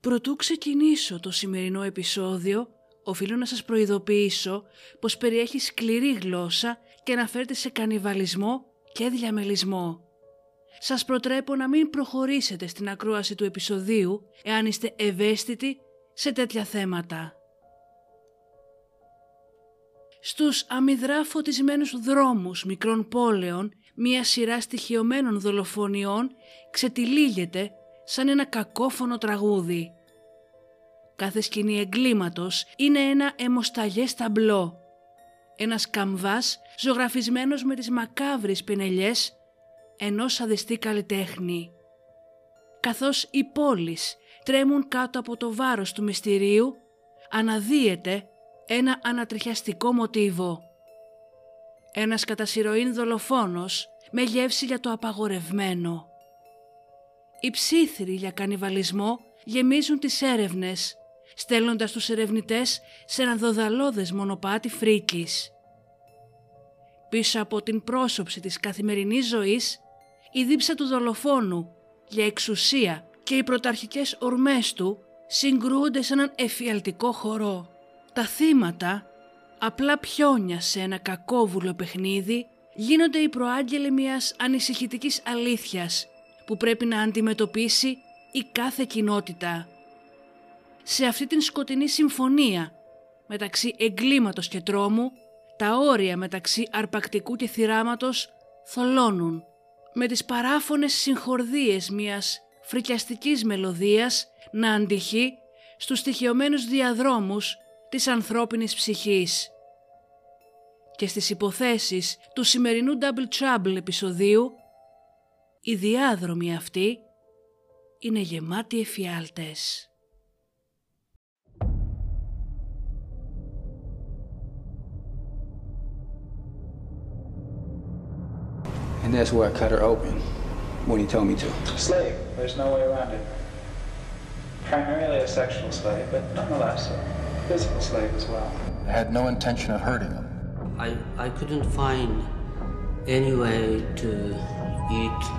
Προτού ξεκινήσω το σημερινό επεισόδιο, οφείλω να σας προειδοποιήσω πως περιέχει σκληρή γλώσσα και αναφέρεται σε κανιβαλισμό και διαμελισμό. Σας προτρέπω να μην προχωρήσετε στην ακρόαση του επεισοδίου εάν είστε ευαίσθητοι σε τέτοια θέματα. Στους αμυδρά φωτισμένους δρόμους μικρών πόλεων μία σειρά στοιχειωμένων δολοφονιών ξετυλίγεται σαν ένα κακόφωνο τραγούδι. Κάθε σκηνή εγκλήματος είναι ένα αιμοσταγές ταμπλό. Ένας καμβάς ζωγραφισμένος με τις μακάβρεις πινελιές ενός σαδιστή καλλιτέχνη. Καθώς οι πόλεις τρέμουν κάτω από το βάρος του μυστηρίου, αναδύεται ένα ανατριχιαστικό μοτίβο. Ένας κατά δολοφόνος με γεύση για το απαγορευμένο. Οι ψήθυροι για κανιβαλισμό γεμίζουν τις έρευνες, στέλνοντας τους ερευνητές σε ένα δοδαλώδες μονοπάτι φρίκης. Πίσω από την πρόσωψη της καθημερινής ζωής, η δίψα του δολοφόνου για εξουσία και οι πρωταρχικές ορμές του συγκρούονται σε έναν εφιαλτικό χορό. Τα θύματα, απλά πιόνια σε ένα κακόβουλο παιχνίδι, γίνονται οι προάγγελοι μιας ανησυχητικής αλήθειας που πρέπει να αντιμετωπίσει η κάθε κοινότητα. Σε αυτή την σκοτεινή συμφωνία μεταξύ εγκλήματος και τρόμου, τα όρια μεταξύ αρπακτικού και θυράματος θολώνουν με τις παράφωνες συγχορδίες μιας φρικιαστικής μελωδίας να αντυχεί στους στοιχειωμένους διαδρόμους της ανθρώπινης ψυχής. Και στις υποθέσεις του σημερινού Double Trouble επεισοδίου, οι διάδρομοι αυτοί είναι γεμάτοι εφιάλτες. And that's where I cut her open when he told me to. Slave. There's no way around it. Primarily a sexual slave, but nonetheless a physical slave as well. I had no intention of hurting him. I, I couldn't find any way to eat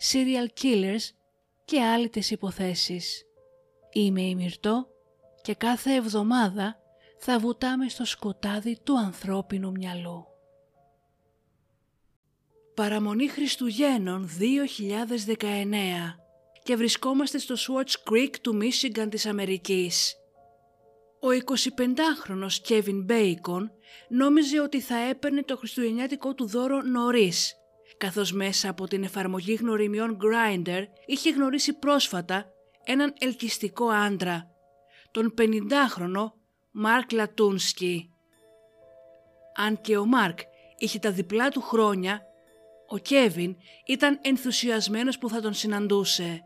serial killers και άλλες υποθέσεις. Είμαι η Μυρτώ και κάθε εβδομάδα θα βουτάμε στο σκοτάδι του ανθρώπινου μυαλού. Παραμονή Χριστουγέννων 2019 και βρισκόμαστε στο Swartz Creek του Μίσιγκαν της Αμερικής. Ο 25χρονος Kevin Bacon νόμιζε ότι θα έπαιρνε το χριστουγεννιάτικο του δώρο νωρίς καθώς μέσα από την εφαρμογή γνωριμιών Grindr είχε γνωρίσει πρόσφατα έναν ελκυστικό άντρα, τον 50χρονο Μάρκ Λατούνσκι. Αν και ο Μάρκ είχε τα διπλά του χρόνια, ο Κέβιν ήταν ενθουσιασμένος που θα τον συναντούσε.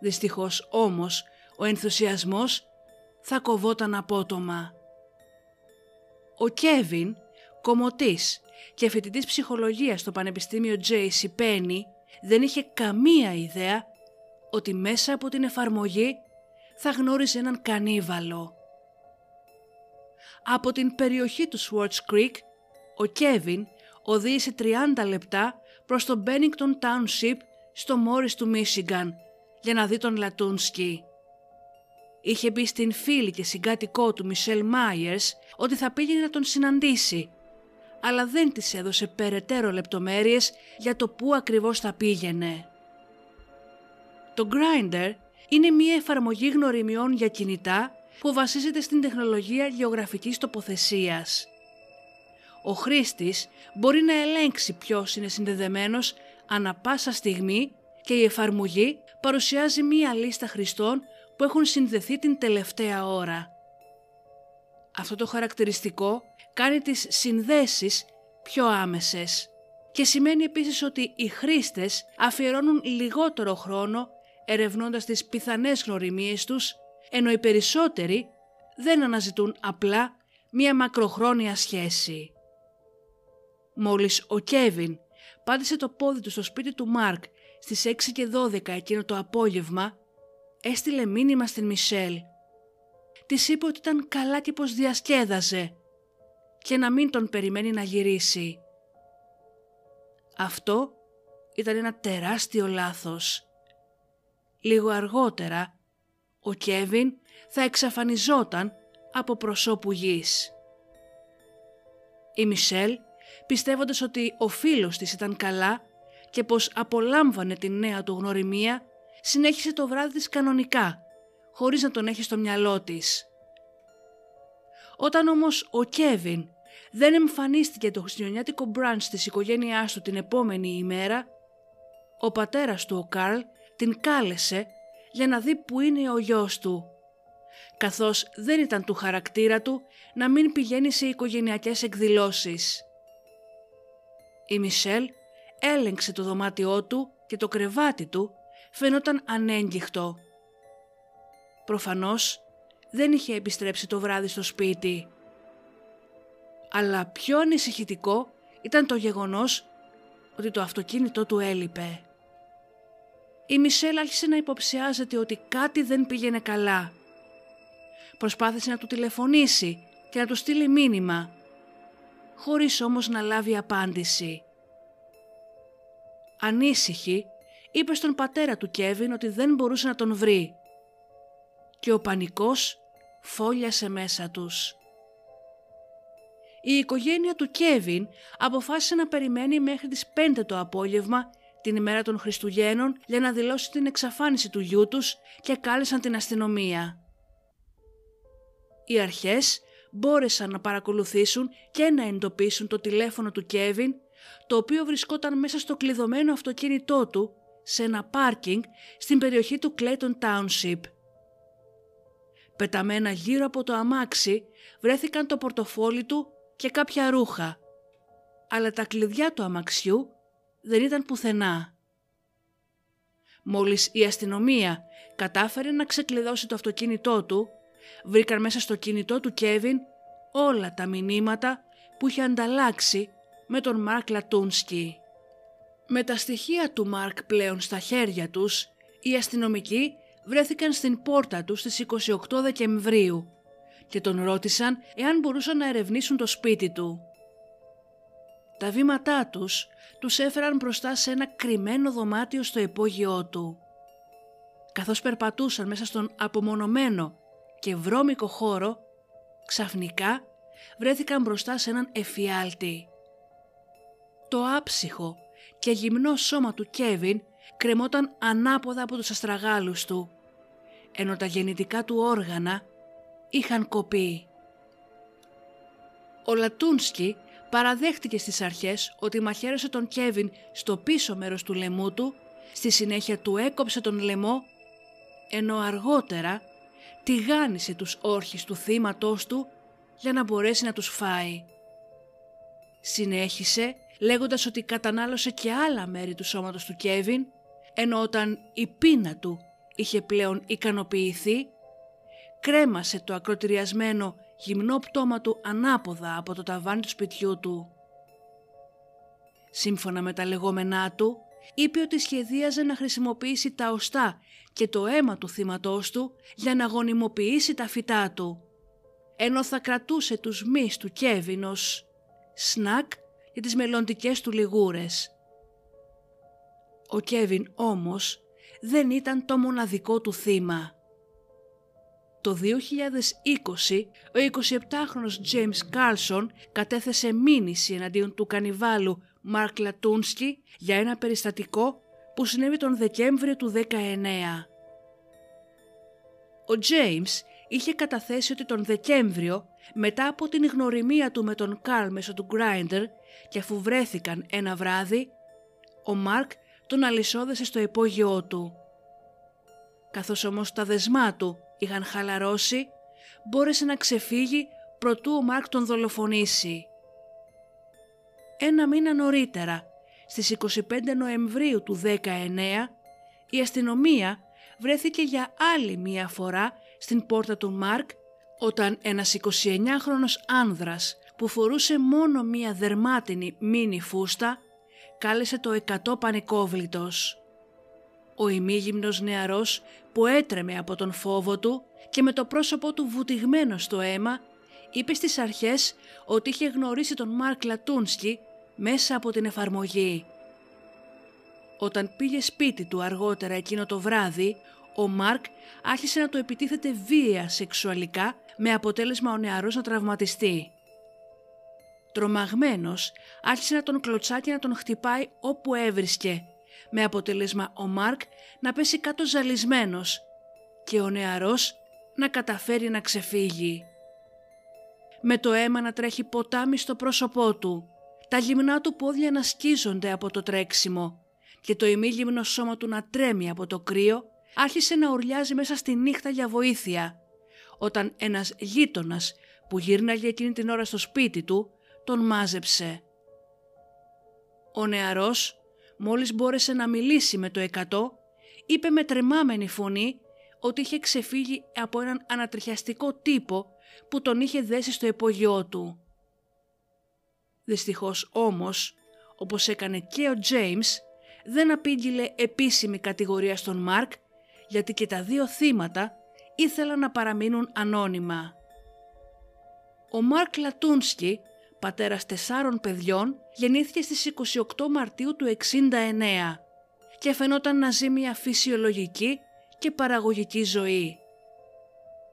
Δυστυχώς όμως ο ενθουσιασμός θα κοβόταν απότομα. Ο Κέβιν, κομωτής και φοιτητής ψυχολογίας στο Πανεπιστήμιο JC Penny δεν είχε καμία ιδέα ότι μέσα από την εφαρμογή θα γνώριζε έναν κανίβαλο. Από την περιοχή του Swartz Creek, ο Κέβιν οδήγησε 30 λεπτά προς το Bennington Township στο Μόρις του Μίσιγκαν για να δει τον Λατούνσκι. Είχε πει στην φίλη και συγκάτοικό του Μισελ Μάιερς ότι θα πήγαινε να τον συναντήσει αλλά δεν της έδωσε περαιτέρω λεπτομέρειες για το πού ακριβώς θα πήγαινε. Το Grindr είναι μια εφαρμογή γνωριμιών για κινητά που βασίζεται στην τεχνολογία γεωγραφικής τοποθεσίας. Ο χρήστης μπορεί να ελέγξει ποιος είναι συνδεδεμένος ανα πάσα στιγμή και η εφαρμογή παρουσιάζει μία λίστα χρηστών που έχουν συνδεθεί την τελευταία ώρα. Αυτό το χαρακτηριστικό κάνει τις συνδέσεις πιο άμεσες και σημαίνει επίσης ότι οι χρήστες αφιερώνουν λιγότερο χρόνο ερευνώντας τις πιθανές γνωριμίες τους, ενώ οι περισσότεροι δεν αναζητούν απλά μία μακροχρόνια σχέση. Μόλις ο Κέβιν πάτησε το πόδι του στο σπίτι του Μάρκ στις 6 και 12 εκείνο το απόγευμα, έστειλε μήνυμα στην Μισελ. Της είπε ότι ήταν καλά και πως διασκέδαζε και να μην τον περιμένει να γυρίσει. Αυτό ήταν ένα τεράστιο λάθος. Λίγο αργότερα, ο Κέβιν θα εξαφανιζόταν από προσώπου γης. Η Μισελ, πιστεύοντας ότι ο φίλος της ήταν καλά και πως απολάμβανε την νέα του γνωριμία, συνέχισε το βράδυ της κανονικά, χωρίς να τον έχει στο μυαλό της. Όταν όμως ο Κέβιν δεν εμφανίστηκε το χριστιανιάτικο μπραντς της οικογένειάς του την επόμενη ημέρα, ο πατέρας του ο Καρλ την κάλεσε για να δει που είναι ο γιος του, καθώς δεν ήταν του χαρακτήρα του να μην πηγαίνει σε οικογενειακές εκδηλώσεις. Η Μισελ έλεγξε το δωμάτιό του και το κρεβάτι του φαινόταν ανέγγιχτο. Προφανώς δεν είχε επιστρέψει το βράδυ στο σπίτι. Αλλά πιο ανησυχητικό ήταν το γεγονός ότι το αυτοκίνητό του έλειπε. Η Μισελ άρχισε να υποψιάζεται ότι κάτι δεν πήγαινε καλά. Προσπάθησε να του τηλεφωνήσει και να του στείλει μήνυμα, χωρίς όμως να λάβει απάντηση. Ανήσυχη, είπε στον πατέρα του Κέβιν ότι δεν μπορούσε να τον βρει και ο πανικός φόλιασε μέσα τους. Η οικογένεια του Κέβιν αποφάσισε να περιμένει μέχρι τις 5 το απόγευμα την ημέρα των Χριστουγέννων για να δηλώσει την εξαφάνιση του γιού τους και κάλεσαν την αστυνομία. Οι αρχές μπόρεσαν να παρακολουθήσουν και να εντοπίσουν το τηλέφωνο του Κέβιν, το οποίο βρισκόταν μέσα στο κλειδωμένο αυτοκίνητό του σε ένα πάρκινγκ στην περιοχή του Clayton Township. Πεταμένα γύρω από το αμάξι βρέθηκαν το πορτοφόλι του και κάποια ρούχα, αλλά τα κλειδιά του αμαξιού δεν ήταν πουθενά. Μόλις η αστυνομία κατάφερε να ξεκλειδώσει το αυτοκίνητό του, βρήκαν μέσα στο κινητό του Κέβιν όλα τα μηνύματα που είχε ανταλλάξει με τον Μάρκ Λατούνσκι. Με τα στοιχεία του Μάρκ πλέον στα χέρια τους, οι αστυνομικοί βρέθηκαν στην πόρτα τους στις 28 Δεκεμβρίου και τον ρώτησαν εάν μπορούσαν να ερευνήσουν το σπίτι του. Τα βήματά τους τους έφεραν μπροστά σε ένα κρυμμένο δωμάτιο στο υπόγειό του. Καθώς περπατούσαν μέσα στον απομονωμένο και βρώμικο χώρο, ξαφνικά βρέθηκαν μπροστά σε έναν εφιάλτη. Το άψυχο και γυμνό σώμα του Κέβιν κρεμόταν ανάποδα από τους αστραγάλους του, ενώ τα γεννητικά του όργανα είχαν κοπεί. Ο Λατούνσκι παραδέχτηκε στις αρχές ότι μαχαίρωσε τον Κέβιν στο πίσω μέρος του λαιμού του, στη συνέχεια του έκοψε τον λαιμό, ενώ αργότερα τηγάνισε τους όρχες του θύματός του για να μπορέσει να τους φάει. Συνέχισε λέγοντας ότι κατανάλωσε και άλλα μέρη του σώματος του Κέβιν, ενώ όταν η πείνα του είχε πλέον ικανοποιηθεί, κρέμασε το ακροτηριασμένο γυμνό πτώμα του ανάποδα από το ταβάνι του σπιτιού του. Σύμφωνα με τα λεγόμενά του, είπε ότι σχεδίαζε να χρησιμοποιήσει τα οστά και το αίμα του θύματός του για να γονιμοποιήσει τα φυτά του, ενώ θα κρατούσε τους μυς του Κέβιν σνακ για τις μελλοντικές του λιγούρες. Ο Κέβιν όμως δεν ήταν το μοναδικό του θύμα. Το 2020, ο 27χρονος James Carlson κατέθεσε μήνυση εναντίον του κανιβάλου Μαρκ Λατούνσκι για ένα περιστατικό που συνέβη τον Δεκέμβριο του 19. Ο James είχε καταθέσει ότι τον Δεκέμβριο, μετά από την γνωριμία του με τον Καρλ μέσω του Grindr και αφού βρέθηκαν ένα βράδυ, ο Μάρκ τον αλυσόδεσε στο υπόγειό του. Καθώς όμως τα δεσμά του είχαν χαλαρώσει, μπόρεσε να ξεφύγει προτού ο Μάρκ τον δολοφονήσει. Ένα μήνα νωρίτερα, στις 25 Νοεμβρίου του 19, η αστυνομία βρέθηκε για άλλη μία φορά στην πόρτα του Μάρκ όταν ένας 29χρονος άνδρας που φορούσε μόνο μία δερμάτινη μίνι φούστα κάλεσε το 100 πανικόβλητος. Ο ημίγυμνος νεαρός που έτρεμε από τον φόβο του και με το πρόσωπό του βουτυγμένο στο αίμα είπε στις αρχές ότι είχε γνωρίσει τον Μάρκ Λατούνσκι μέσα από την εφαρμογή. Όταν πήγε σπίτι του αργότερα εκείνο το βράδυ, ο Μάρκ άρχισε να το επιτίθεται βία σεξουαλικά με αποτέλεσμα ο νεαρός να τραυματιστεί. Τρομαγμένος άρχισε να τον κλωτσά και να τον χτυπάει όπου έβρισκε με αποτέλεσμα ο Μάρκ να πέσει κάτω ζαλισμένος και ο νεαρός να καταφέρει να ξεφύγει. Με το αίμα να τρέχει ποτάμι στο πρόσωπό του, τα γυμνά του πόδια να σκίζονται από το τρέξιμο και το ημίγυμνο σώμα του να τρέμει από το κρύο, άρχισε να ουρλιάζει μέσα στη νύχτα για βοήθεια, όταν ένας γείτονας που γύρναγε εκείνη την ώρα στο σπίτι του, τον μάζεψε. Ο νεαρός, μόλις μπόρεσε να μιλήσει με το εκατό, είπε με τρεμάμενη φωνή ότι είχε ξεφύγει από έναν ανατριχιαστικό τύπο που τον είχε δέσει στο υπόγειό του. Δυστυχώς όμως, όπως έκανε και ο Τζέιμς, δεν απήγγειλε επίσημη κατηγορία στον Μάρκ γιατί και τα δύο θύματα ήθελαν να παραμείνουν ανώνυμα. Ο Μάρκ Λατούνσκι, πατέρας τεσσάρων παιδιών, γεννήθηκε στις 28 Μαρτίου του 69 και φαινόταν να ζει μια φυσιολογική και παραγωγική ζωή.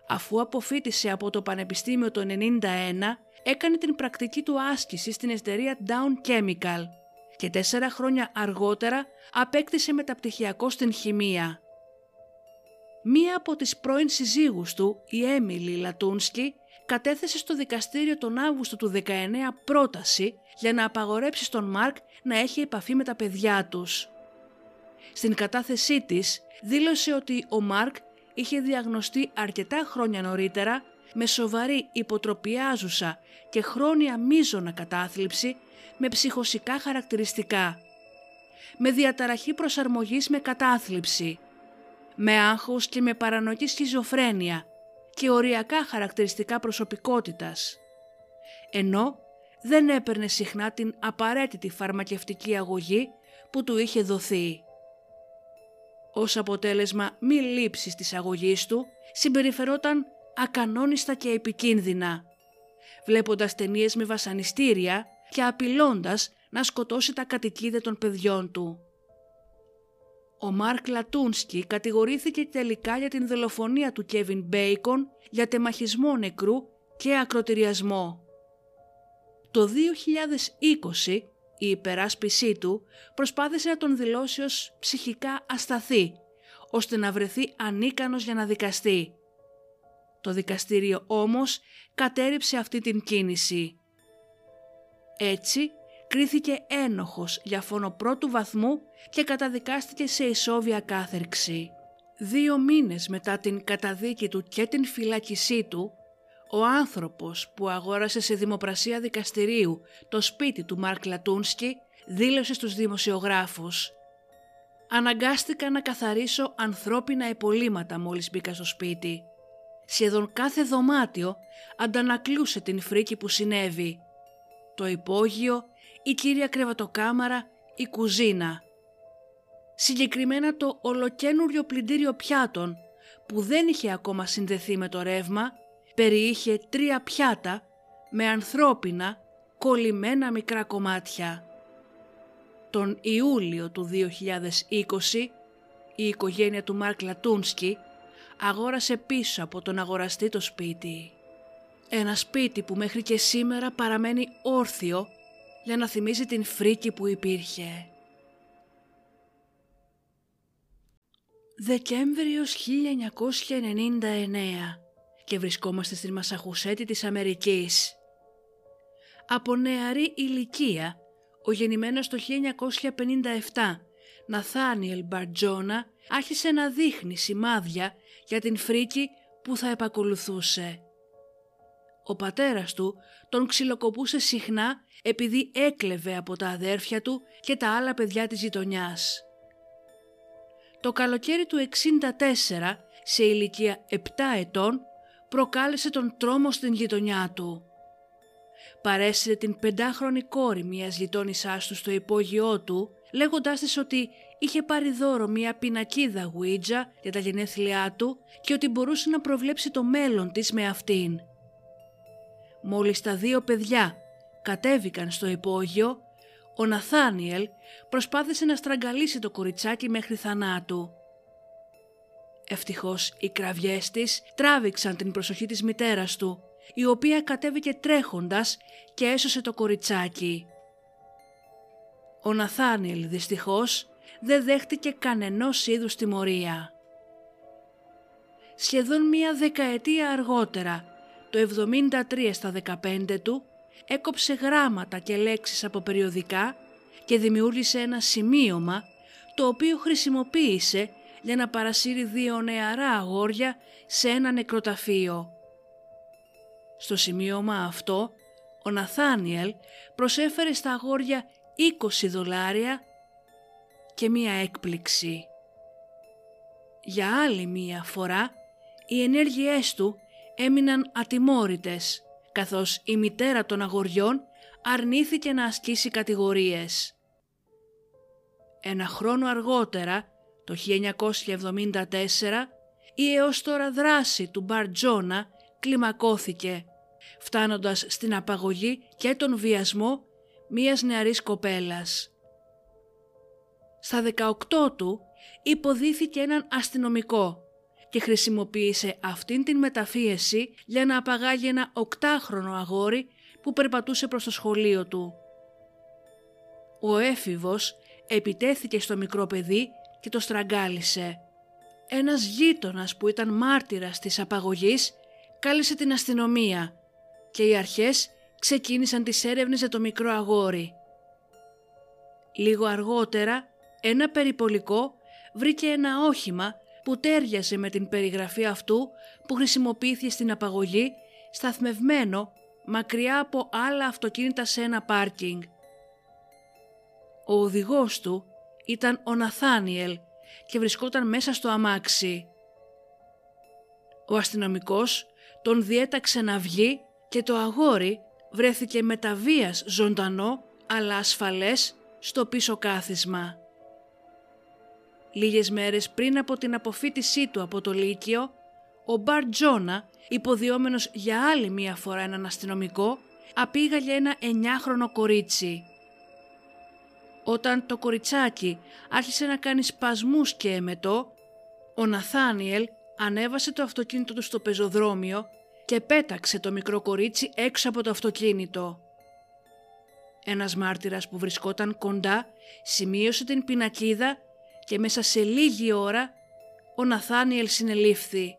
Αφού αποφύτησε από το Πανεπιστήμιο το 91, έκανε την πρακτική του άσκηση στην εταιρεία Down Chemical και τέσσερα χρόνια αργότερα απέκτησε μεταπτυχιακό στην χημεία. Μία από τις πρώην συζύγους του, η Έμιλι Λατούνσκι, κατέθεσε στο δικαστήριο τον Αύγουστο του 19 πρόταση για να απαγορέψει στον Μάρκ να έχει επαφή με τα παιδιά τους. Στην κατάθεσή της δήλωσε ότι ο Μάρκ είχε διαγνωστεί αρκετά χρόνια νωρίτερα με σοβαρή υποτροπιάζουσα και χρόνια μίζωνα κατάθλιψη με ψυχοσικά χαρακτηριστικά, με διαταραχή προσαρμογής με κατάθλιψη, με άγχος και με παρανοϊκή σχιζοφρένεια και οριακά χαρακτηριστικά προσωπικότητας, ενώ δεν έπαιρνε συχνά την απαραίτητη φαρμακευτική αγωγή που του είχε δοθεί. Ως αποτέλεσμα μη λήψης της αγωγής του, συμπεριφερόταν ακανόνιστα και επικίνδυνα, βλέποντας ταινίες με βασανιστήρια και απειλώντας να σκοτώσει τα κατοικίδια των παιδιών του. Ο Μάρκ Λατούνσκι κατηγορήθηκε τελικά για την δολοφονία του Κέβιν Μπέικον για τεμαχισμό νεκρού και ακροτηριασμό. Το 2020 η υπεράσπισή του προσπάθησε να τον δηλώσει ως ψυχικά ασταθή, ώστε να βρεθεί ανίκανος για να δικαστεί. Το δικαστήριο όμως κατέριψε αυτή την κίνηση. Έτσι, κρίθηκε ένοχος για φόνο πρώτου βαθμού και καταδικάστηκε σε ισόβια κάθερξη. Δύο μήνες μετά την καταδίκη του και την φυλάκισή του, ο άνθρωπος που αγόρασε σε δημοπρασία δικαστηρίου το σπίτι του Μάρκ Λατούνσκι δήλωσε στους δημοσιογράφους «Αναγκάστηκα να καθαρίσω ανθρώπινα υπολείμματα μόλις μπήκα στο σπίτι. Σχεδόν κάθε δωμάτιο αντανακλούσε την φρίκη που συνέβη. Το υπόγειο, η κύρια κρεβατοκάμαρα, η κουζίνα. Συγκεκριμένα το ολοκένουριο πλυντήριο πιάτων που δεν είχε ακόμα συνδεθεί με το ρεύμα περιείχε τρία πιάτα με ανθρώπινα κολλημένα μικρά κομμάτια. Τον Ιούλιο του 2020 η οικογένεια του Μάρκ Λατούνσκι αγόρασε πίσω από τον αγοραστή το σπίτι. Ένα σπίτι που μέχρι και σήμερα παραμένει όρθιο για να θυμίζει την φρίκη που υπήρχε. Δεκέμβριος 1999 και βρισκόμαστε στην Μασαχουσέτη της Αμερικής. Από νεαρή ηλικία, ο γεννημένος το 1957 Ναθάνιελ Μπαρτζόνα άρχισε να δείχνει σημάδια για την φρίκη που θα επακολουθούσε. Ο πατέρας του τον ξυλοκοπούσε συχνά επειδή έκλεβε από τα αδέρφια του και τα άλλα παιδιά της γειτονιάς. Το καλοκαίρι του 64, σε ηλικία 7 ετών, προκάλεσε τον τρόμο στην γειτονιά του. Παρέσυρε την πεντάχρονη κόρη μιας γειτόνισάς του στο υπόγειό του, λέγοντάς της ότι είχε πάρει δώρο μια πινακίδα γουίτζα για τα γενέθλιά του και ότι μπορούσε να προβλέψει το μέλλον της με αυτήν. Μόλις τα δύο παιδιά κατέβηκαν στο υπόγειο, ο Ναθάνιελ προσπάθησε να στραγγαλίσει το κοριτσάκι μέχρι θανάτου. Ευτυχώς οι κραυγές της τράβηξαν την προσοχή της μητέρας του, η οποία κατέβηκε τρέχοντας και έσωσε το κοριτσάκι. Ο Ναθάνιελ δυστυχώς δεν δέχτηκε κανενός είδους τιμωρία. Σχεδόν μία δεκαετία αργότερα, το 73 στα 15 του, έκοψε γράμματα και λέξεις από περιοδικά και δημιούργησε ένα σημείωμα το οποίο χρησιμοποίησε για να παρασύρει δύο νεαρά αγόρια σε ένα νεκροταφείο. Στο σημείωμα αυτό, ο Ναθάνιελ προσέφερε στα αγόρια 20 δολάρια και μία έκπληξη. Για άλλη μία φορά, οι ενέργειές του έμειναν ατιμόρυτες, καθώς η μητέρα των αγοριών αρνήθηκε να ασκήσει κατηγορίες. Ένα χρόνο αργότερα, το 1974, η έως τώρα δράση του Μπαρτζόνα κλιμακώθηκε, φτάνοντας στην απαγωγή και τον βιασμό μίας νεαρής κοπέλας. Στα 18 του υποδίθηκε έναν αστυνομικό και χρησιμοποίησε αυτήν την μεταφίεση για να απαγάγει ένα οκτάχρονο αγόρι που περπατούσε προς το σχολείο του. Ο έφηβος επιτέθηκε στο μικρό παιδί και το στραγγάλισε. Ένας γείτονας που ήταν μάρτυρας της απαγωγής κάλεσε την αστυνομία και οι αρχές ξεκίνησαν τις έρευνες για το μικρό αγόρι. Λίγο αργότερα ένα περιπολικό βρήκε ένα όχημα που τέριαζε με την περιγραφή αυτού που χρησιμοποιήθηκε στην απαγωγή σταθμευμένο μακριά από άλλα αυτοκίνητα σε ένα πάρκινγκ. Ο οδηγός του ήταν ο Ναθάνιελ και βρισκόταν μέσα στο αμάξι. Ο αστυνομικός τον διέταξε να βγει και το αγόρι βρέθηκε μεταβίας ζωντανό αλλά ασφαλές στο πίσω κάθισμα. Λίγες μέρες πριν από την αποφύτισή του από το Λύκειο, ο Μπαρ Τζόνα, υποδιόμενος για άλλη μία φορά έναν αστυνομικό, απήγαγε ένα εννιάχρονο κορίτσι. Όταν το κοριτσάκι άρχισε να κάνει σπασμούς και εμετό, ο Ναθάνιελ ανέβασε το αυτοκίνητο του στο πεζοδρόμιο και πέταξε το μικρό κορίτσι έξω από το αυτοκίνητο. Ένας μάρτυρας που βρισκόταν κοντά σημείωσε την πινακίδα και μέσα σε λίγη ώρα ο Ναθάνιελ συνελήφθη.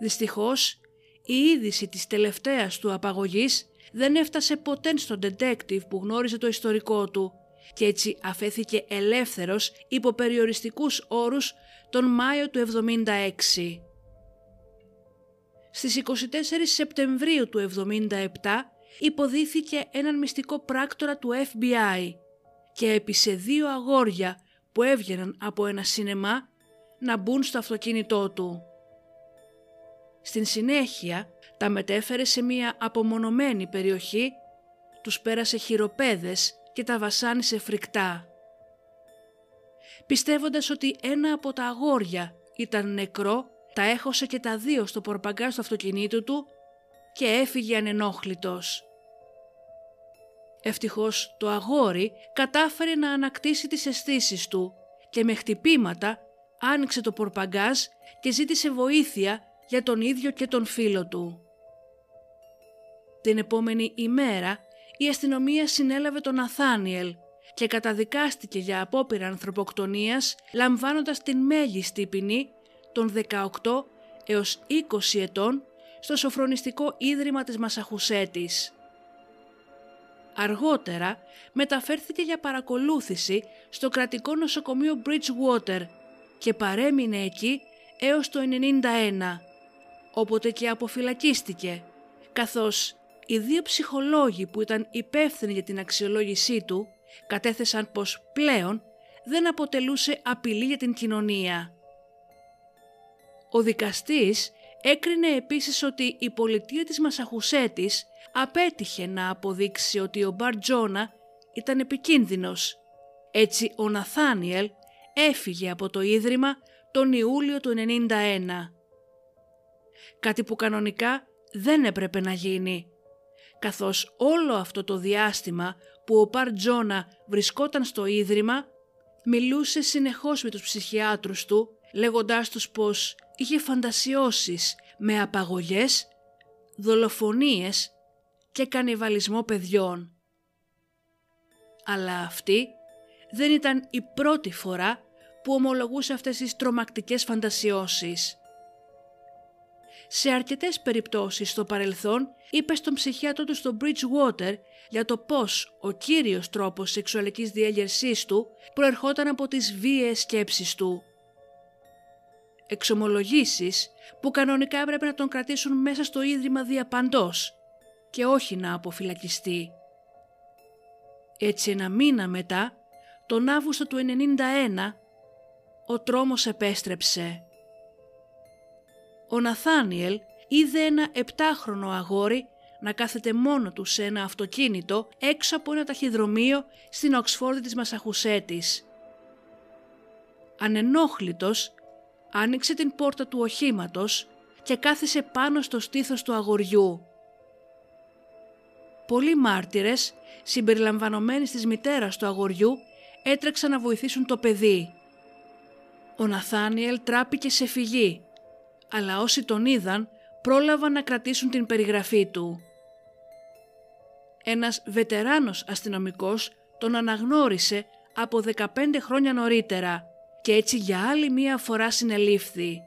Δυστυχώς η είδηση της τελευταίας του απαγωγής δεν έφτασε ποτέ στον detective που γνώριζε το ιστορικό του και έτσι αφέθηκε ελεύθερος υπό περιοριστικούς όρους τον Μάιο του 76. Στις 24 Σεπτεμβρίου του 77 υποδίθηκε έναν μυστικό πράκτορα του FBI και έπεισε δύο αγόρια που έβγαιναν από ένα σινεμά να μπουν στο αυτοκίνητό του. Στην συνέχεια τα μετέφερε σε μία απομονωμένη περιοχή, τους πέρασε χειροπέδες και τα βασάνισε φρικτά. Πιστεύοντας ότι ένα από τα αγόρια ήταν νεκρό, τα έχωσε και τα δύο στο πορπαγκάζ του αυτοκινήτου του και έφυγε ανενόχλητος. Ευτυχώς το αγόρι κατάφερε να ανακτήσει τις αισθήσεις του και με χτυπήματα άνοιξε το πορπαγκάζ και ζήτησε βοήθεια για τον ίδιο και τον φίλο του. Την επόμενη ημέρα η αστυνομία συνέλαβε τον Αθάνιελ και καταδικάστηκε για απόπειρα ανθρωποκτονίας λαμβάνοντας την μέγιστη ποινή των 18 έως 20 ετών στο Σοφρονιστικό Ίδρυμα της Μασαχουσέτης. Αργότερα μεταφέρθηκε για παρακολούθηση στο κρατικό νοσοκομείο Bridgewater και παρέμεινε εκεί έως το 91, όποτε και αποφυλακίστηκε, καθώς οι δύο ψυχολόγοι που ήταν υπεύθυνοι για την αξιολόγησή του κατέθεσαν πως πλέον δεν αποτελούσε απειλή για την κοινωνία. Ο δικαστής έκρινε επίσης ότι η πολιτεία της Μασαχουσέτης απέτυχε να αποδείξει ότι ο Μπαρ Τζόνα ήταν επικίνδυνος. Έτσι ο Ναθάνιελ έφυγε από το Ίδρυμα τον Ιούλιο του 91. Κάτι που κανονικά δεν έπρεπε να γίνει, καθώς όλο αυτό το διάστημα που ο Μπαρ Τζόνα βρισκόταν στο Ίδρυμα μιλούσε συνεχώς με τους ψυχιάτρους του λέγοντάς τους πως είχε φαντασιώσεις με απαγωγές, δολοφονίες και κανιβαλισμό παιδιών. Αλλά αυτή δεν ήταν η πρώτη φορά που ομολογούσε αυτές τις τρομακτικές φαντασιώσεις. Σε αρκετές περιπτώσεις στο παρελθόν είπε στον ψυχιάτρο του στο Bridgewater για το πώς ο κύριος τρόπος σεξουαλικής διέγερσής του προερχόταν από τις βίαιες σκέψεις του. Εξομολογήσεις που κανονικά έπρεπε να τον κρατήσουν μέσα στο ίδρυμα διαπαντός και όχι να αποφυλακιστεί. Έτσι ένα μήνα μετά, τον Αύγουστο του 91, ο τρόμος επέστρεψε. Ο Ναθάνιελ είδε ένα επτάχρονο αγόρι να κάθεται μόνο του σε ένα αυτοκίνητο έξω από ένα ταχυδρομείο στην Οξφόρδη της Μασαχουσέτης. Ανενόχλητος, άνοιξε την πόρτα του οχήματος και κάθισε πάνω στο στήθος του αγοριού. Πολλοί μάρτυρες, συμπεριλαμβανομένοι της μητέρας του αγοριού, έτρεξαν να βοηθήσουν το παιδί. Ο Ναθάνιελ τράπηκε σε φυγή, αλλά όσοι τον είδαν πρόλαβαν να κρατήσουν την περιγραφή του. Ένας βετεράνος αστυνομικός τον αναγνώρισε από 15 χρόνια νωρίτερα και έτσι για άλλη μία φορά συνελήφθη.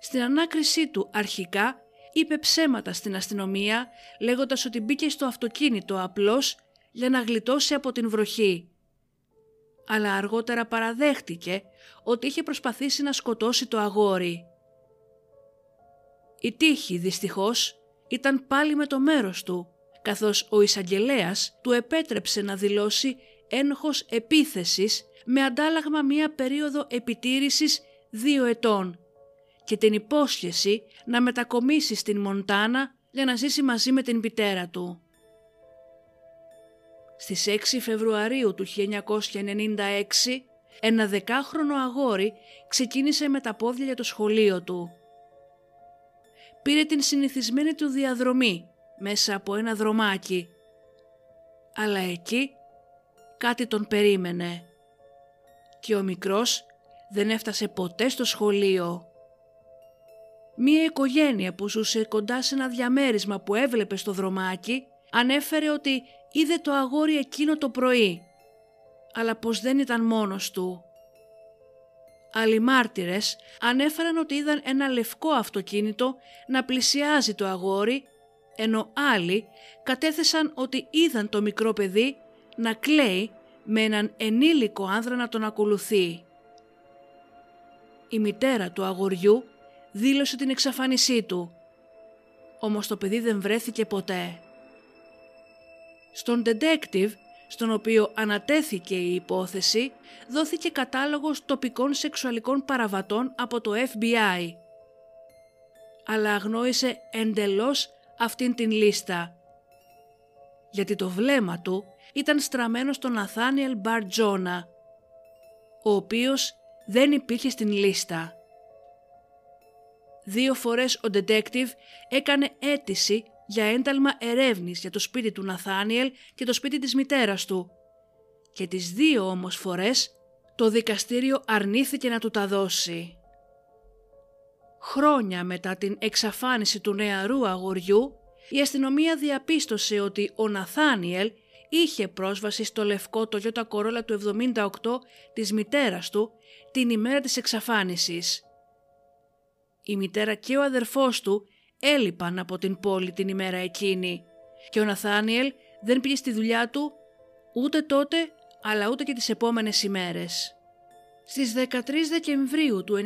Στην ανάκρισή του αρχικά είπε ψέματα στην αστυνομία λέγοντας ότι μπήκε στο αυτοκίνητο απλώς για να γλιτώσει από την βροχή. Αλλά αργότερα παραδέχτηκε ότι είχε προσπαθήσει να σκοτώσει το αγόρι. Η τύχη δυστυχώς ήταν πάλι με το μέρος του, καθώς ο εισαγγελέας του επέτρεψε να δηλώσει ένοχος επίθεσης με αντάλλαγμα μία περίοδο επιτήρησης δύο ετών και την υπόσχεση να μετακομίσει στην Μοντάνα για να ζήσει μαζί με την πιτέρα του. Στις 6 Φεβρουαρίου του 1996 ένα δεκάχρονο αγόρι ξεκίνησε με τα πόδια για το σχολείο του. Πήρε την συνηθισμένη του διαδρομή μέσα από ένα δρομάκι. Αλλά εκεί κάτι τον περίμενε. Και ο μικρός δεν έφτασε ποτέ στο σχολείο. Μία οικογένεια που ζούσε κοντά σε ένα διαμέρισμα που έβλεπε στο δρομάκι ανέφερε ότι είδε το αγόρι εκείνο το πρωί, αλλά πως δεν ήταν μόνος του. Άλλοι μάρτυρες ανέφεραν ότι είδαν ένα λευκό αυτοκίνητο να πλησιάζει το αγόρι, ενώ άλλοι κατέθεσαν ότι είδαν το μικρό παιδί να κλαίει με έναν ενήλικο άνδρα να τον ακολουθεί. Η μητέρα του αγοριού δήλωσε την εξαφάνισή του, όμως το παιδί δεν βρέθηκε ποτέ. Στον detective, στον οποίο ανατέθηκε η υπόθεση, δόθηκε κατάλογος τοπικών σεξουαλικών παραβατών από το FBI. Αλλά αγνόησε εντελώς αυτήν την λίστα. Γιατί το βλέμμα του ήταν στραμμένο στον Ναθάνιελ Μπαρτζόνα, ο οποίος δεν υπήρχε στην λίστα. Δύο φορές ο detective έκανε αίτηση για ένταλμα ερεύνης για το σπίτι του Ναθάνιελ και το σπίτι της μητέρας του και τις δύο όμως φορές το δικαστήριο αρνήθηκε να του τα δώσει. Χρόνια μετά την εξαφάνιση του νεαρού αγοριού, η αστυνομία διαπίστωσε ότι ο Ναθάνιελ είχε πρόσβαση στο λευκό Toyota Corolla του 78 της μητέρας του την ημέρα της εξαφάνισης. Η μητέρα και ο αδερφός του έλειπαν από την πόλη την ημέρα εκείνη και ο Ναθάνιελ δεν πήγε στη δουλειά του ούτε τότε αλλά ούτε και τις επόμενες ημέρες. Στις 13 Δεκεμβρίου του 1999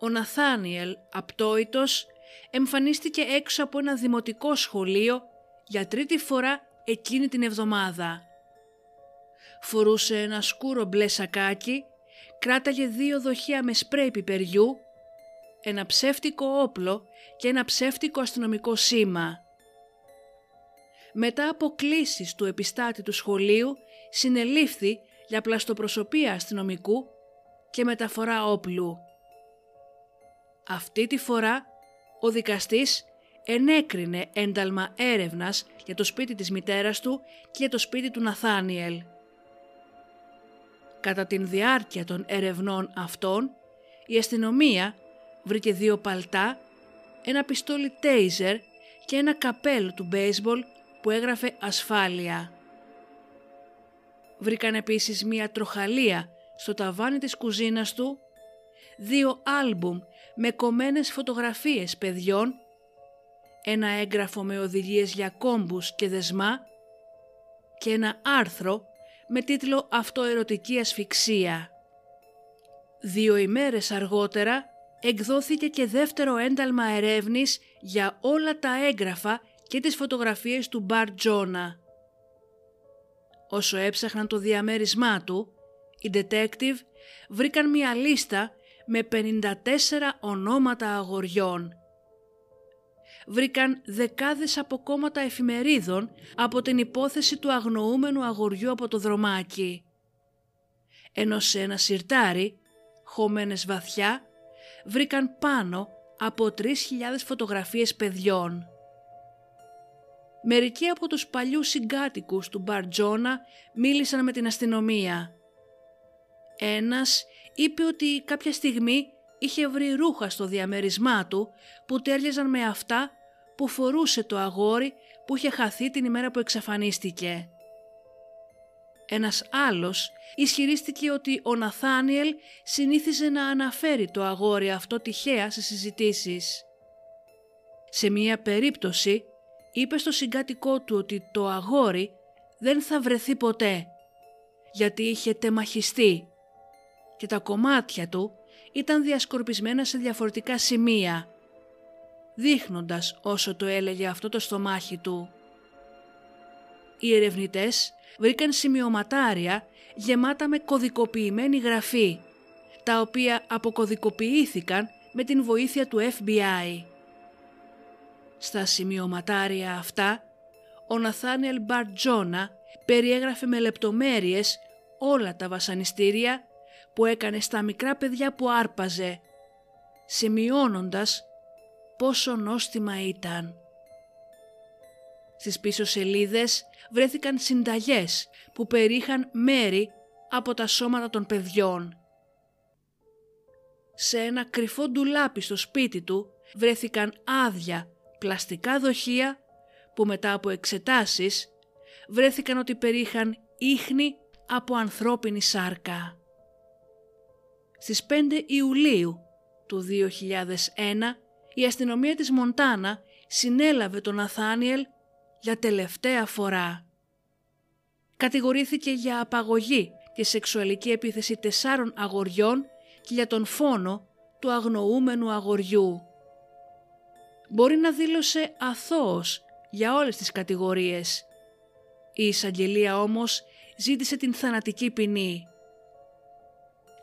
ο Ναθάνιελ, απτόητος, εμφανίστηκε έξω από ένα δημοτικό σχολείο για τρίτη φορά εκείνη την εβδομάδα. Φορούσε ένα σκούρο μπλε σακάκι, κράταγε δύο δοχεία με σπρέι πιπεριού, ένα ψεύτικο όπλο και ένα ψεύτικο αστυνομικό σήμα. Μετά από κλήσεις του επιστάτη του σχολείου, συνελήφθη για πλαστοπροσωπεία αστυνομικού και μεταφορά όπλου. Αυτή τη φορά ο δικαστής ενέκρινε ένταλμα έρευνας για το σπίτι της μητέρας του και για το σπίτι του Ναθάνιελ. Κατά την διάρκεια των ερευνών αυτών, η αστυνομία βρήκε δύο παλτά, ένα πιστόλι τέιζερ και ένα καπέλο του μπέισμπολ που έγραφε «Ασφάλεια». Βρήκαν επίσης μία τροχαλία στο ταβάνι της κουζίνας του, δύο άλμπουμ με κομμένες φωτογραφίες παιδιών, ένα έγγραφο με οδηγίες για κόμπους και δεσμά και ένα άρθρο με τίτλο «Αυτοερωτική ασφυξία». Δύο ημέρες αργότερα εκδόθηκε και δεύτερο ένταλμα ερεύνης για όλα τα έγγραφα και τις φωτογραφίες του Μπαρ Τζόνα. Όσο έψαχναν το διαμέρισμά του, οι detective βρήκαν μια λίστα με 54 ονόματα αγοριών. Βρήκαν δεκάδες αποκόμματα εφημερίδων από την υπόθεση του αγνοούμενου αγοριού από το δρομάκι. Ενώ σε ένα σιρτάρι, χωμένες βαθιά, βρήκαν πάνω από 3.000 φωτογραφίες παιδιών. Μερικοί από τους παλιούς συγκάτοικους του Μπαρτζόνα μίλησαν με την αστυνομία. Ένας είπε ότι κάποια στιγμή είχε βρει ρούχα στο διαμέρισμά του που τέριαζαν με αυτά που φορούσε το αγόρι που είχε χαθεί την ημέρα που εξαφανίστηκε. Ένας άλλος ισχυρίστηκε ότι ο Ναθάνιελ συνήθιζε να αναφέρει το αγόρι αυτό τυχαία σε συζητήσεις. Σε μία περίπτωση είπε στο συγκάτοικό του ότι το αγόρι δεν θα βρεθεί ποτέ γιατί είχε τεμαχιστεί και τα κομμάτια του ήταν διασκορπισμένα σε διαφορετικά σημεία δείχνοντας όσο το έλεγε αυτό το στομάχι του. Οι ερευνητές βρήκαν σημειωματάρια γεμάτα με κωδικοποιημένη γραφή, τα οποία αποκωδικοποιήθηκαν με την βοήθεια του FBI. Στα σημειωματάρια αυτά, ο Ναθάνιελ Μπαρτζόνα περιέγραφε με λεπτομέρειες όλα τα βασανιστήρια που έκανε στα μικρά παιδιά που άρπαζε, σημειώνοντας πόσο νόστιμα ήταν. Στις πίσω σελίδες βρέθηκαν συνταγές που περίχαν μέρη από τα σώματα των παιδιών. Σε ένα κρυφό ντουλάπι στο σπίτι του βρέθηκαν άδεια πλαστικά δοχεία που μετά από εξετάσεις βρέθηκαν ότι περίχαν ίχνη από ανθρώπινη σάρκα. Στις 5 Ιουλίου του 2001 η αστυνομία της Μοντάνα συνέλαβε τον Ναθάνιελ για τελευταία φορά. Κατηγορήθηκε για απαγωγή και σεξουαλική επίθεση τεσσάρων αγοριών και για τον φόνο του αγνοούμενου αγοριού. Μπορεί να δήλωσε αθώος για όλες τις κατηγορίες. Η εισαγγελία όμως ζήτησε την θανατική ποινή.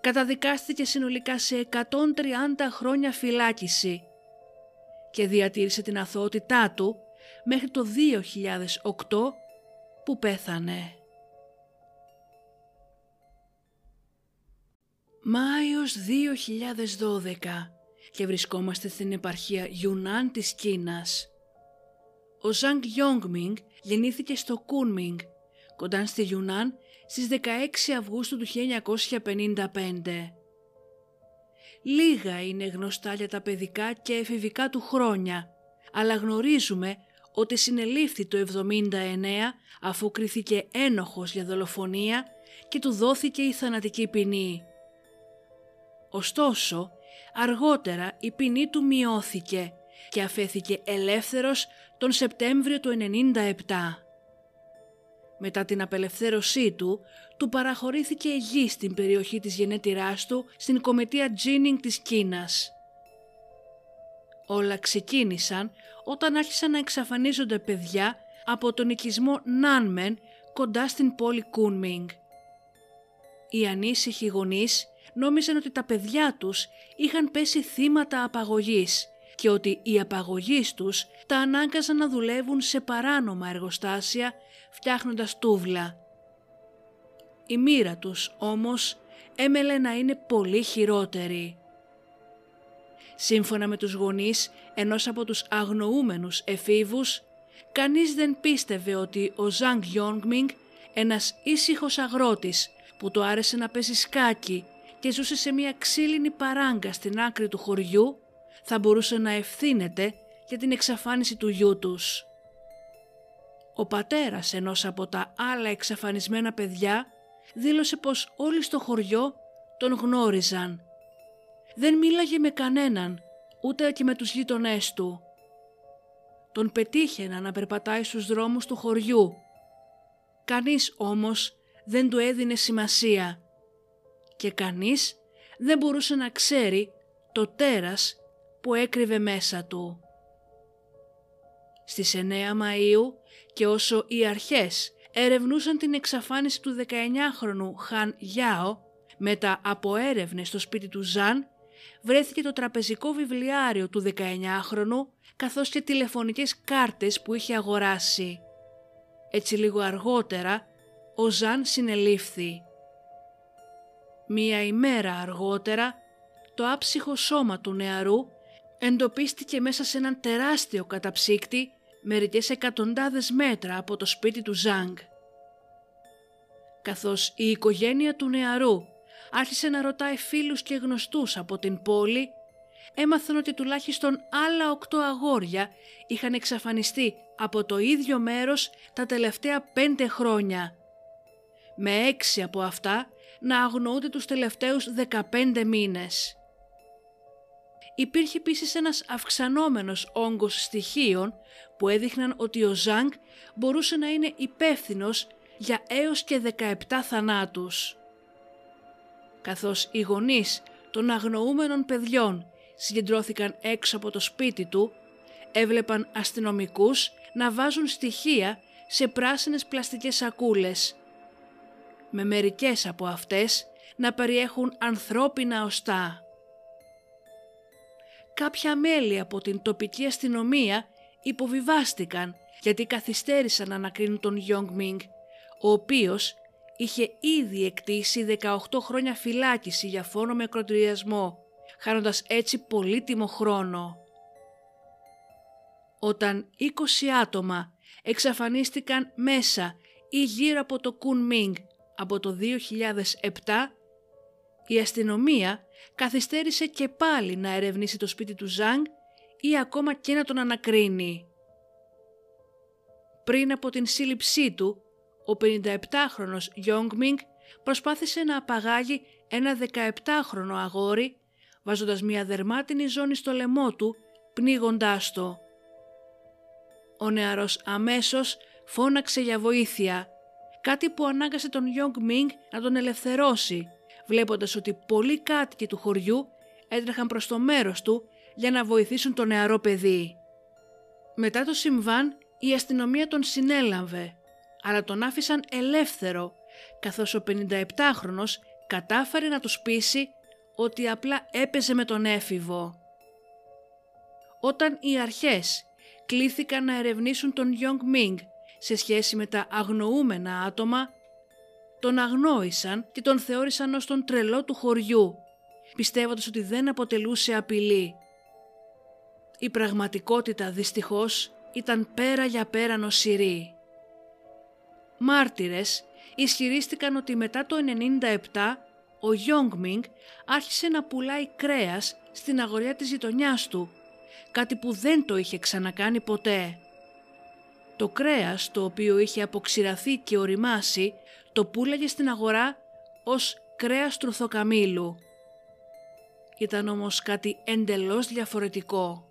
Καταδικάστηκε συνολικά σε 130 χρόνια φυλάκιση και διατήρησε την αθωότητά του μέχρι το 2008 που πέθανε. Μάιος 2012 και βρισκόμαστε στην επαρχία Ιουνάν της Κίνας. Ο Ζανγκ Γιόγκμινγκ γεννήθηκε στο Κούνμινγκ, κοντά στη Γιουνάν στις 16 Αυγούστου του 1955. Λίγα είναι γνωστά για τα παιδικά και εφηβικά του χρόνια, αλλά γνωρίζουμε ότι συνελήφθη το 79 αφού κρίθηκε ένοχος για δολοφονία και του δόθηκε η θανατική ποινή. Ωστόσο, αργότερα η ποινή του μειώθηκε και αφέθηκε ελεύθερος τον Σεπτέμβριο του 97. Μετά την απελευθέρωσή του, του παραχωρήθηκε γη στην περιοχή της γενέτηράς του στην κομιτεία Τζίνινγκ της Κίνας. Όλα ξεκίνησαν όταν άρχισαν να εξαφανίζονται παιδιά από τον οικισμό Νάνμεν κοντά στην πόλη Κούνμινγκ. Οι ανήσυχοι γονείς νόμιζαν ότι τα παιδιά τους είχαν πέσει θύματα απαγωγής και ότι οι απαγωγείς τους τα ανάγκαζαν να δουλεύουν σε παράνομα εργοστάσια φτιάχνοντας τούβλα. Η μοίρα τους όμως έμελε να είναι πολύ χειρότερη. Σύμφωνα με τους γονείς ενός από τους αγνοούμενους εφήβους, κανείς δεν πίστευε ότι ο Ζανγκ Γιόγκμινγκ, ένας ήσυχος αγρότης που το άρεσε να παίζει σκάκι και ζούσε σε μια ξύλινη παράγκα στην άκρη του χωριού, θα μπορούσε να ευθύνεται για την εξαφάνιση του γιού τους. Ο πατέρας ενός από τα άλλα εξαφανισμένα παιδιά δήλωσε πως όλοι στο χωριό τον γνώριζαν. Δεν μίλαγε με κανέναν, ούτε και με τους γείτονές του. Τον πετύχαινα να περπατάει στους δρόμους του χωριού. Κανείς όμως δεν του έδινε σημασία και κανείς δεν μπορούσε να ξέρει το τέρας που έκρυβε μέσα του. Στις 9 Μαΐου και όσο οι αρχές ερευνούσαν την εξαφάνιση του 19χρονου Χαν Γιάο, μετά από έρευνες στο σπίτι του Ζαν, βρέθηκε το τραπεζικό βιβλιάριο του 19χρονου καθώς και τηλεφωνικές κάρτες που είχε αγοράσει. Έτσι λίγο αργότερα, ο Ζαν συνελήφθη. Μία ημέρα αργότερα, το άψυχο σώμα του νεαρού εντοπίστηκε μέσα σε έναν τεράστιο καταψύκτη μερικές εκατοντάδες μέτρα από το σπίτι του Ζάνγκ. Καθώς η οικογένεια του νεαρού άρχισε να ρωτάει φίλους και γνωστούς από την πόλη, έμαθαν ότι τουλάχιστον άλλα οκτώ αγόρια είχαν εξαφανιστεί από το ίδιο μέρος τα τελευταία πέντε χρόνια. Με έξι από αυτά να αγνοούνται τους τελευταίους 15 μήνες. Υπήρχε επίσης ένας αυξανόμενος όγκος στοιχείων που έδειχναν ότι ο Ζάνγκ μπορούσε να είναι υπεύθυνος για έως και 17 θανάτους. Καθώς οι γονείς των αγνοούμενων παιδιών συγκεντρώθηκαν έξω από το σπίτι του, έβλεπαν αστυνομικούς να βάζουν στοιχεία σε πράσινες πλαστικές σακούλες με μερικές από αυτές να περιέχουν ανθρώπινα οστά. Κάποια μέλη από την τοπική αστυνομία υποβιβάστηκαν γιατί καθυστέρησαν να ανακρίνουν τον Γιόγκ Μινγκ, ο οποίος είχε ήδη εκτίσει 18 χρόνια φυλάκιση για φόνο με κροτηριασμό, χάνοντας έτσι πολύτιμο χρόνο. Όταν 20 άτομα εξαφανίστηκαν μέσα ή γύρω από το Κουν Μινγκ από το 2007 η αστυνομία καθυστέρησε και πάλι να ερευνήσει το σπίτι του Ζανγκ ή ακόμα και να τον ανακρίνει. Πριν από την σύλληψή του, ο 57χρονος Γιόγκμινγκ προσπάθησε να απαγάγει ένα 17χρονο αγόρι βάζοντας μια δερμάτινη ζώνη στο λαιμό του πνίγοντάς το. Ο νεαρός αμέσως φώναξε για βοήθεια κάτι που ανάγκασε τον Γιόγκ Μινγκ να τον ελευθερώσει, βλέποντας ότι πολλοί κάτοικοι του χωριού έτρεχαν προς το μέρος του για να βοηθήσουν το νεαρό παιδί. Μετά το συμβάν, η αστυνομία τον συνέλαβε, αλλά τον άφησαν ελεύθερο, καθώς ο 57χρονος κατάφερε να τους πείσει ότι απλά έπαιζε με τον έφηβο. Όταν οι αρχές κλήθηκαν να ερευνήσουν τον Γιόγκ Μινγκ σε σχέση με τα αγνοούμενα άτομα, τον αγνόησαν και τον θεώρησαν ως τον τρελό του χωριού, πιστεύοντας ότι δεν αποτελούσε απειλή. Η πραγματικότητα δυστυχώς ήταν πέρα για πέρα νοσηρή. Μάρτυρες ισχυρίστηκαν ότι μετά το 97 ο Γιόγκμινγκ άρχισε να πουλάει κρέας στην αγοριά της γειτονιάς του, κάτι που δεν το είχε ξανακάνει ποτέ. Το κρέας το οποίο είχε αποξηραθεί και οριμάσει το πουλάγε στην αγορά ως κρέας τρουθοκαμήλου. Ήταν όμως κάτι εντελώς διαφορετικό.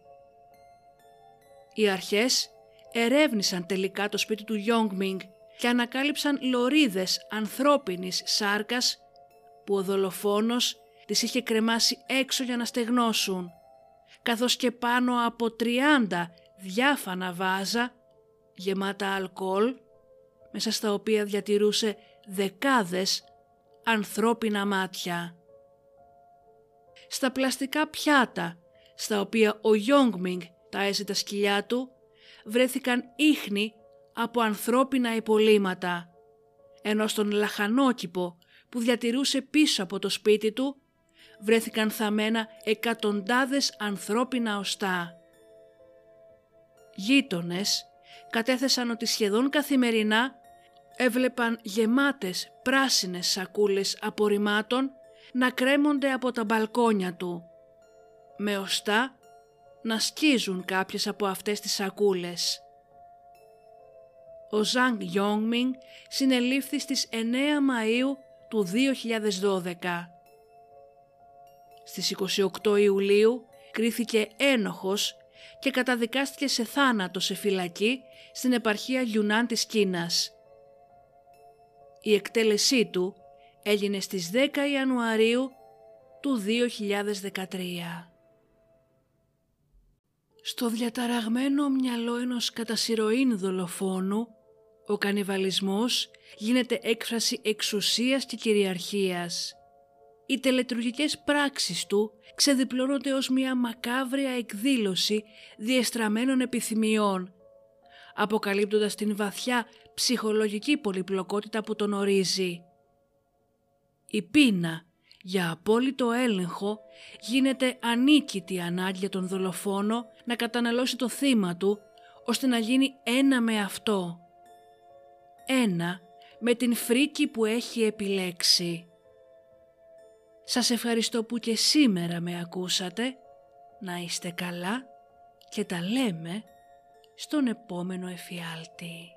Οι αρχές ερεύνησαν τελικά το σπίτι του Γιόγκμινγκ και ανακάλυψαν λωρίδες ανθρώπινης σάρκας που ο δολοφόνος τις είχε κρεμάσει έξω για να στεγνώσουν, καθώς και πάνω από 30 διάφανα βάζα γεμάτα αλκοόλ, μέσα στα οποία διατηρούσε δεκάδες ανθρώπινα μάτια. Στα πλαστικά πιάτα, στα οποία ο Γιόγκμινγκ τα έζησε τα σκυλιά του, βρέθηκαν ίχνη από ανθρώπινα υπολείμματα, ενώ στον λαχανόκηπο που διατηρούσε πίσω από το σπίτι του βρέθηκαν θαμμένα εκατοντάδες ανθρώπινα οστά. Γείτονες κατέθεσαν ότι σχεδόν καθημερινά έβλεπαν γεμάτες πράσινες σακούλες απορριμμάτων να κρέμονται από τα μπαλκόνια του, με οστά να σκίζουν κάποιες από αυτές τις σακούλες. Ο Ζανγκ Γιόγκμινγκ συνελήφθη στις 9 Μαΐου του 2012. Στις 28 Ιουλίου κρίθηκε ένοχος και καταδικάστηκε σε θάνατο σε φυλακή στην επαρχία Γιουνάν της Κίνας. Η εκτέλεσή του έγινε στις 10 Ιανουαρίου του 2013. Στο διαταραγμένο μυαλό ενός κατασυρωήν δολοφόνου, ο κανιβαλισμός γίνεται έκφραση εξουσίας και κυριαρχίας. Οι τελετουργικές πράξεις του ξεδιπλώνονται ως μια μακάβρια εκδήλωση διεστραμμένων επιθυμιών, αποκαλύπτοντας την βαθιά ψυχολογική πολυπλοκότητα που τον ορίζει. Η πείνα για απόλυτο έλεγχο γίνεται ανίκητη ανάγκη για τον δολοφόνο να καταναλώσει το θύμα του ώστε να γίνει ένα με αυτό. Ένα με την φρίκη που έχει επιλέξει. Σας ευχαριστώ που και σήμερα με ακούσατε. Να είστε καλά και τα λέμε στον επόμενο εφιάλτη.